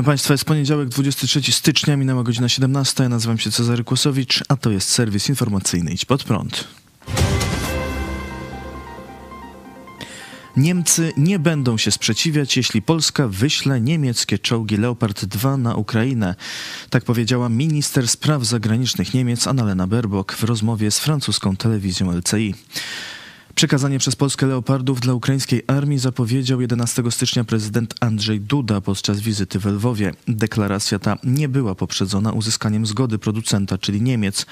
Witam Państwa, jest poniedziałek 23 stycznia, minęła godzina 17. Ja nazywam się Cezary Kłosowicz, a to jest serwis informacyjny Idź Pod Prąd. Niemcy nie będą się sprzeciwiać, jeśli Polska wyśle niemieckie czołgi Leopard 2 na Ukrainę. Tak powiedziała minister spraw zagranicznych Niemiec Annalena Baerbock w rozmowie z francuską telewizją LCI. Przekazanie przez Polskę leopardów dla ukraińskiej armii zapowiedział 11 stycznia prezydent Andrzej Duda podczas wizyty w Lwowie. Deklaracja ta nie była poprzedzona uzyskaniem zgody producenta, czyli Niemiec.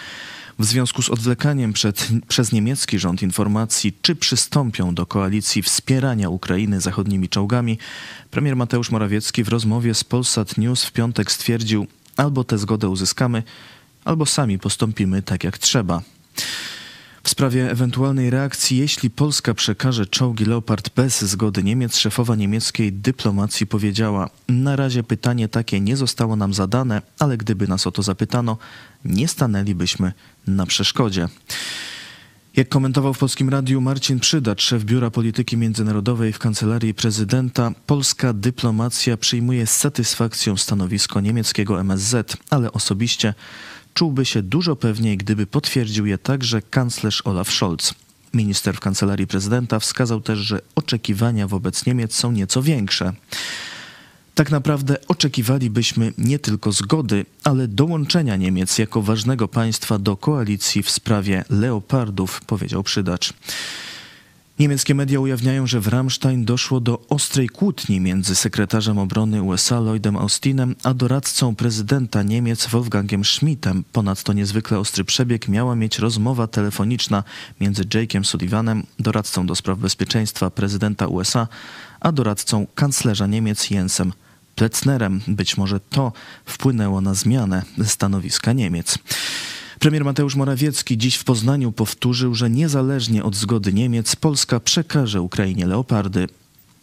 W związku z odwlekaniem przed, przez niemiecki rząd informacji, czy przystąpią do koalicji wspierania Ukrainy zachodnimi czołgami, premier Mateusz Morawiecki w rozmowie z Polsat News w piątek stwierdził: albo tę zgodę uzyskamy, albo sami postąpimy tak jak trzeba. W sprawie ewentualnej reakcji, jeśli Polska przekaże czołgi Leopard bez zgody Niemiec, szefowa niemieckiej dyplomacji powiedziała: Na razie pytanie takie nie zostało nam zadane, ale gdyby nas o to zapytano, nie stanęlibyśmy na przeszkodzie. Jak komentował w Polskim Radiu Marcin Przydacz, szef Biura Polityki Międzynarodowej w Kancelarii Prezydenta, polska dyplomacja przyjmuje z satysfakcją stanowisko niemieckiego MSZ, ale osobiście czułby się dużo pewniej, gdyby potwierdził je także kanclerz Olaf Scholz. Minister w kancelarii prezydenta wskazał też, że oczekiwania wobec Niemiec są nieco większe. Tak naprawdę oczekiwalibyśmy nie tylko zgody, ale dołączenia Niemiec jako ważnego państwa do koalicji w sprawie leopardów, powiedział przydacz. Niemieckie media ujawniają, że w Ramstein doszło do ostrej kłótni między sekretarzem obrony USA Lloydem Austinem a doradcą prezydenta Niemiec Wolfgangiem Schmidtem. Ponadto niezwykle ostry przebieg miała mieć rozmowa telefoniczna między Jake'em Sullivanem, doradcą do spraw bezpieczeństwa prezydenta USA, a doradcą kanclerza Niemiec Jensem Pletznerem. Być może to wpłynęło na zmianę stanowiska Niemiec. Premier Mateusz Morawiecki dziś w Poznaniu powtórzył, że niezależnie od zgody Niemiec Polska przekaże Ukrainie leopardy.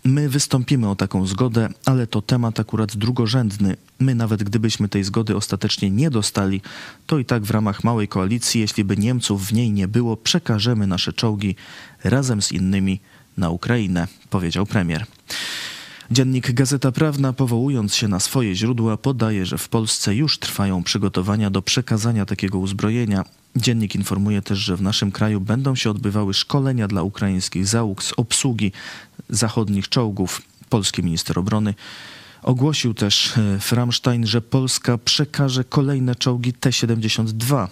My wystąpimy o taką zgodę, ale to temat akurat drugorzędny. My nawet gdybyśmy tej zgody ostatecznie nie dostali, to i tak w ramach małej koalicji, jeśli by Niemców w niej nie było, przekażemy nasze czołgi razem z innymi na Ukrainę, powiedział premier. Dziennik Gazeta Prawna, powołując się na swoje źródła, podaje, że w Polsce już trwają przygotowania do przekazania takiego uzbrojenia. Dziennik informuje też, że w naszym kraju będą się odbywały szkolenia dla ukraińskich załóg z obsługi zachodnich czołgów. Polski minister obrony ogłosił też w Ramstein, że Polska przekaże kolejne czołgi T-72.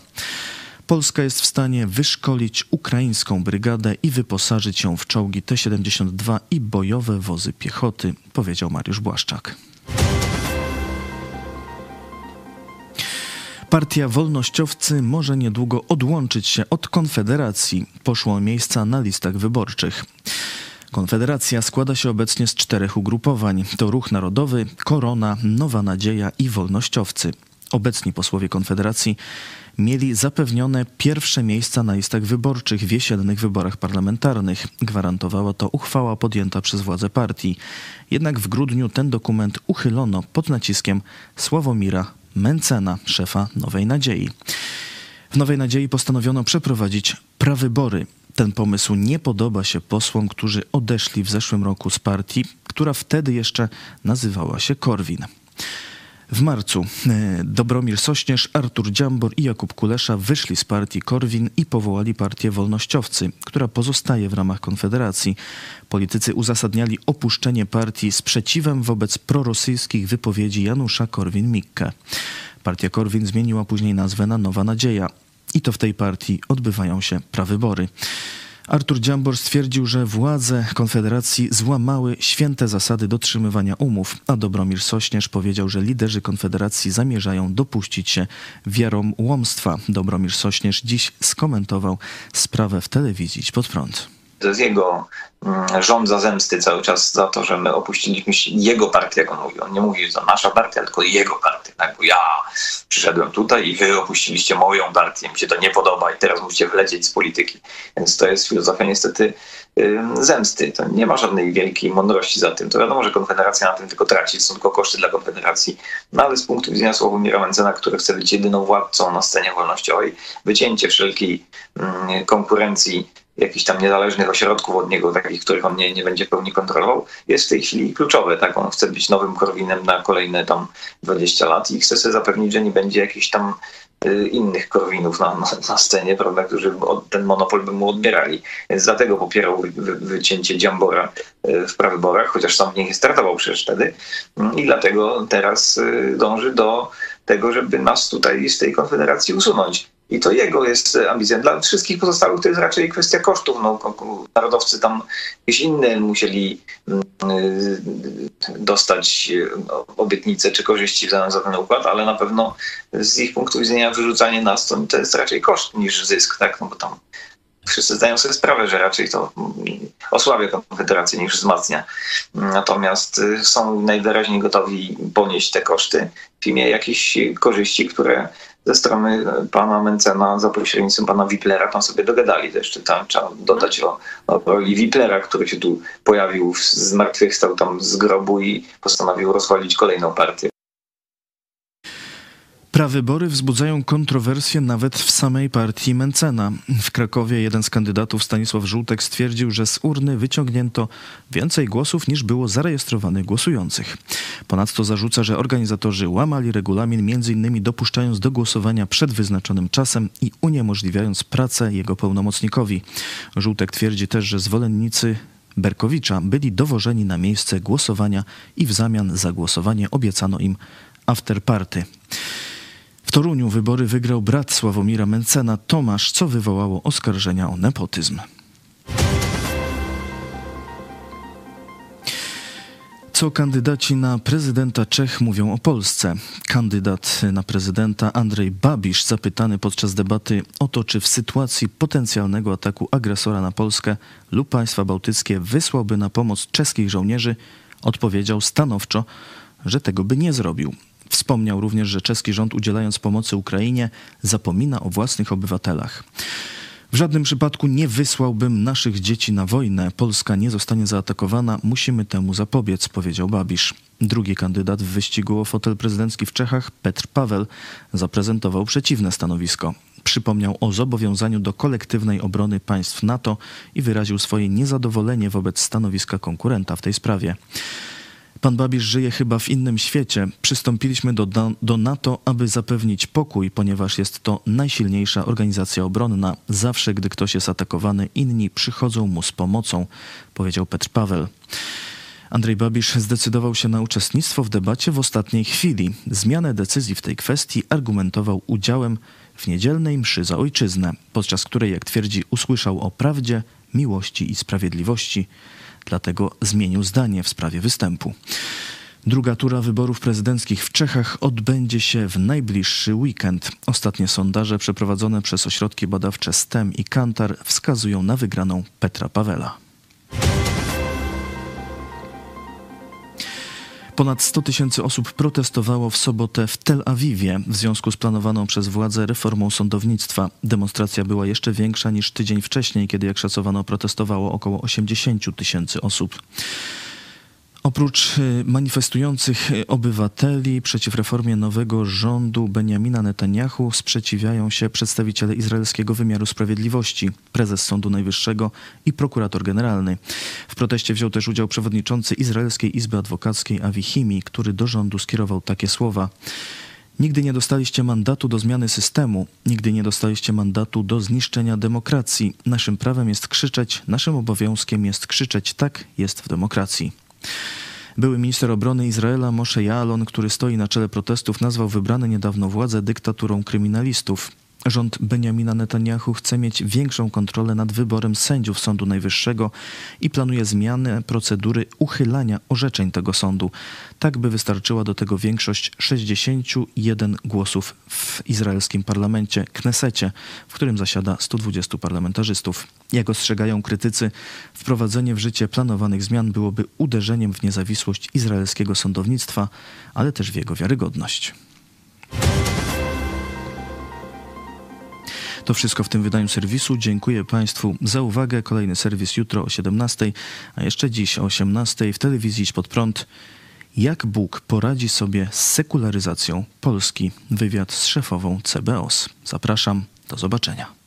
Polska jest w stanie wyszkolić ukraińską brygadę i wyposażyć ją w czołgi T-72 i bojowe wozy piechoty, powiedział Mariusz Błaszczak. Partia Wolnościowcy może niedługo odłączyć się od Konfederacji. Poszło miejsca na listach wyborczych. Konfederacja składa się obecnie z czterech ugrupowań. To Ruch Narodowy, Korona, Nowa Nadzieja i Wolnościowcy. Obecni posłowie Konfederacji mieli zapewnione pierwsze miejsca na listach wyborczych w jesiennych wyborach parlamentarnych. Gwarantowała to uchwała podjęta przez władze partii. Jednak w grudniu ten dokument uchylono pod naciskiem Sławomira Mencena, szefa Nowej Nadziei. W Nowej Nadziei postanowiono przeprowadzić prawybory. Ten pomysł nie podoba się posłom, którzy odeszli w zeszłym roku z partii, która wtedy jeszcze nazywała się Korwin. W marcu e, Dobromir Sośnierz, Artur Dziambor i Jakub Kulesza wyszli z partii Korwin i powołali partię Wolnościowcy, która pozostaje w ramach Konfederacji. Politycy uzasadniali opuszczenie partii sprzeciwem wobec prorosyjskich wypowiedzi Janusza Korwin-Mikke. Partia Korwin zmieniła później nazwę na Nowa Nadzieja. I to w tej partii odbywają się prawybory. Artur Dziambor stwierdził, że władze Konfederacji złamały święte zasady dotrzymywania umów, a Dobromir Sośnierz powiedział, że liderzy Konfederacji zamierzają dopuścić się wiaromłomstwa. Dobromir Sośnierz dziś skomentował sprawę w telewizji pod prąd. To jego mm, żądza zemsty cały czas za to, że my opuściliśmy jego partię, jak on mówi. On nie mówi, że to nasza partia, tylko jego partia. Tak? Bo ja przyszedłem tutaj i wy opuściliście moją partię. Mi się to nie podoba i teraz musicie wlecieć z polityki. Więc to jest filozofia niestety zemsty. To nie ma żadnej wielkiej mądrości za tym. To wiadomo, że Konfederacja na tym tylko traci, są tylko koszty dla Konfederacji. No ale z punktu widzenia Sławomira Mencena, który chce być jedyną władcą na scenie wolnościowej, wycięcie wszelkiej konkurencji jakichś tam niezależnych ośrodków od niego, takich, których on nie, nie będzie pełni kontrolował, jest w tej chwili kluczowe. Tak? On chce być nowym Korwinem na kolejne tam 20 lat i chce sobie zapewnić, że nie będzie jakichś tam y, innych Korwinów na, na, na scenie, prawda, którzy ten monopol by mu odbierali. Więc dlatego popierał wy, wy, wycięcie Dziambora y, w prawyborach, chociaż sam w nich startował przecież wtedy. I dlatego teraz y, dąży do tego, żeby nas tutaj z tej konfederacji usunąć. I to jego jest ambicja. Dla wszystkich pozostałych to jest raczej kwestia kosztów. No, narodowcy tam jakieś inne musieli mm, y, dostać obietnice czy korzyści w zamian za ten układ, ale na pewno z ich punktu widzenia wyrzucanie nas to, to jest raczej koszt niż zysk, tak? No bo tam wszyscy zdają sobie sprawę, że raczej to osłabia Konfederację niż wzmacnia. Natomiast są najwyraźniej gotowi ponieść te koszty w imię jakichś korzyści, które ze strony pana Mencena za pośrednictwem pana Wiplera tam sobie dogadali. To jeszcze tam trzeba dodać o, o roli Wiplera, który się tu pojawił, zmartwychwstał tam z grobu i postanowił rozwalić kolejną partię. Prawybory wzbudzają kontrowersje nawet w samej partii Mencena. W Krakowie jeden z kandydatów, Stanisław Żółtek, stwierdził, że z urny wyciągnięto więcej głosów niż było zarejestrowanych głosujących. Ponadto zarzuca, że organizatorzy łamali regulamin, m.in. dopuszczając do głosowania przed wyznaczonym czasem i uniemożliwiając pracę jego pełnomocnikowi. Żółtek twierdzi też, że zwolennicy Berkowicza byli dowożeni na miejsce głosowania i w zamian za głosowanie obiecano im afterparty. Toruniu wybory wygrał brat Sławomira Mencena, Tomasz, co wywołało oskarżenia o nepotyzm. Co kandydaci na prezydenta Czech mówią o Polsce? Kandydat na prezydenta Andrzej Babisz, zapytany podczas debaty o to, czy w sytuacji potencjalnego ataku agresora na Polskę lub państwa bałtyckie wysłałby na pomoc czeskich żołnierzy, odpowiedział stanowczo, że tego by nie zrobił. Wspomniał również, że czeski rząd udzielając pomocy Ukrainie zapomina o własnych obywatelach. W żadnym przypadku nie wysłałbym naszych dzieci na wojnę. Polska nie zostanie zaatakowana, musimy temu zapobiec, powiedział Babisz. Drugi kandydat w wyścigu o fotel prezydencki w Czechach, Petr Paweł, zaprezentował przeciwne stanowisko. Przypomniał o zobowiązaniu do kolektywnej obrony państw NATO i wyraził swoje niezadowolenie wobec stanowiska konkurenta w tej sprawie. Pan Babisz żyje chyba w innym świecie. Przystąpiliśmy do, do NATO, aby zapewnić pokój, ponieważ jest to najsilniejsza organizacja obronna. Zawsze, gdy ktoś jest atakowany, inni przychodzą mu z pomocą, powiedział Petr Paweł. Andrzej Babisz zdecydował się na uczestnictwo w debacie w ostatniej chwili. Zmianę decyzji w tej kwestii argumentował udziałem w niedzielnej mszy za ojczyznę, podczas której, jak twierdzi, usłyszał o prawdzie, miłości i sprawiedliwości dlatego zmienił zdanie w sprawie występu. Druga tura wyborów prezydenckich w Czechach odbędzie się w najbliższy weekend. Ostatnie sondaże przeprowadzone przez ośrodki badawcze STEM i Kantar wskazują na wygraną Petra Pawela. Ponad 100 tysięcy osób protestowało w sobotę w Tel Awiwie w związku z planowaną przez władze reformą sądownictwa. Demonstracja była jeszcze większa niż tydzień wcześniej, kiedy jak szacowano protestowało około 80 tysięcy osób. Oprócz y, manifestujących y, obywateli przeciw reformie nowego rządu Benjamina Netanyahu sprzeciwiają się przedstawiciele izraelskiego wymiaru sprawiedliwości, prezes Sądu Najwyższego i prokurator generalny. W proteście wziął też udział przewodniczący Izraelskiej Izby Adwokackiej Avi Himi, który do rządu skierował takie słowa. Nigdy nie dostaliście mandatu do zmiany systemu, nigdy nie dostaliście mandatu do zniszczenia demokracji. Naszym prawem jest krzyczeć, naszym obowiązkiem jest krzyczeć tak jest w demokracji. Były minister obrony Izraela Moshe Yaalon, który stoi na czele protestów, nazwał wybrane niedawno władze dyktaturą kryminalistów. Rząd Benjamina Netanyahu chce mieć większą kontrolę nad wyborem sędziów Sądu Najwyższego i planuje zmianę procedury uchylania orzeczeń tego sądu, tak by wystarczyła do tego większość 61 głosów w izraelskim parlamencie Knesecie, w którym zasiada 120 parlamentarzystów. Jak ostrzegają krytycy, wprowadzenie w życie planowanych zmian byłoby uderzeniem w niezawisłość izraelskiego sądownictwa, ale też w jego wiarygodność. To wszystko w tym wydaniu serwisu. Dziękuję Państwu za uwagę. Kolejny serwis jutro o 17, a jeszcze dziś o 18 w telewizji Idź Pod Prąd. Jak Bóg poradzi sobie z sekularyzacją Polski? Wywiad z szefową CBOS. Zapraszam, do zobaczenia.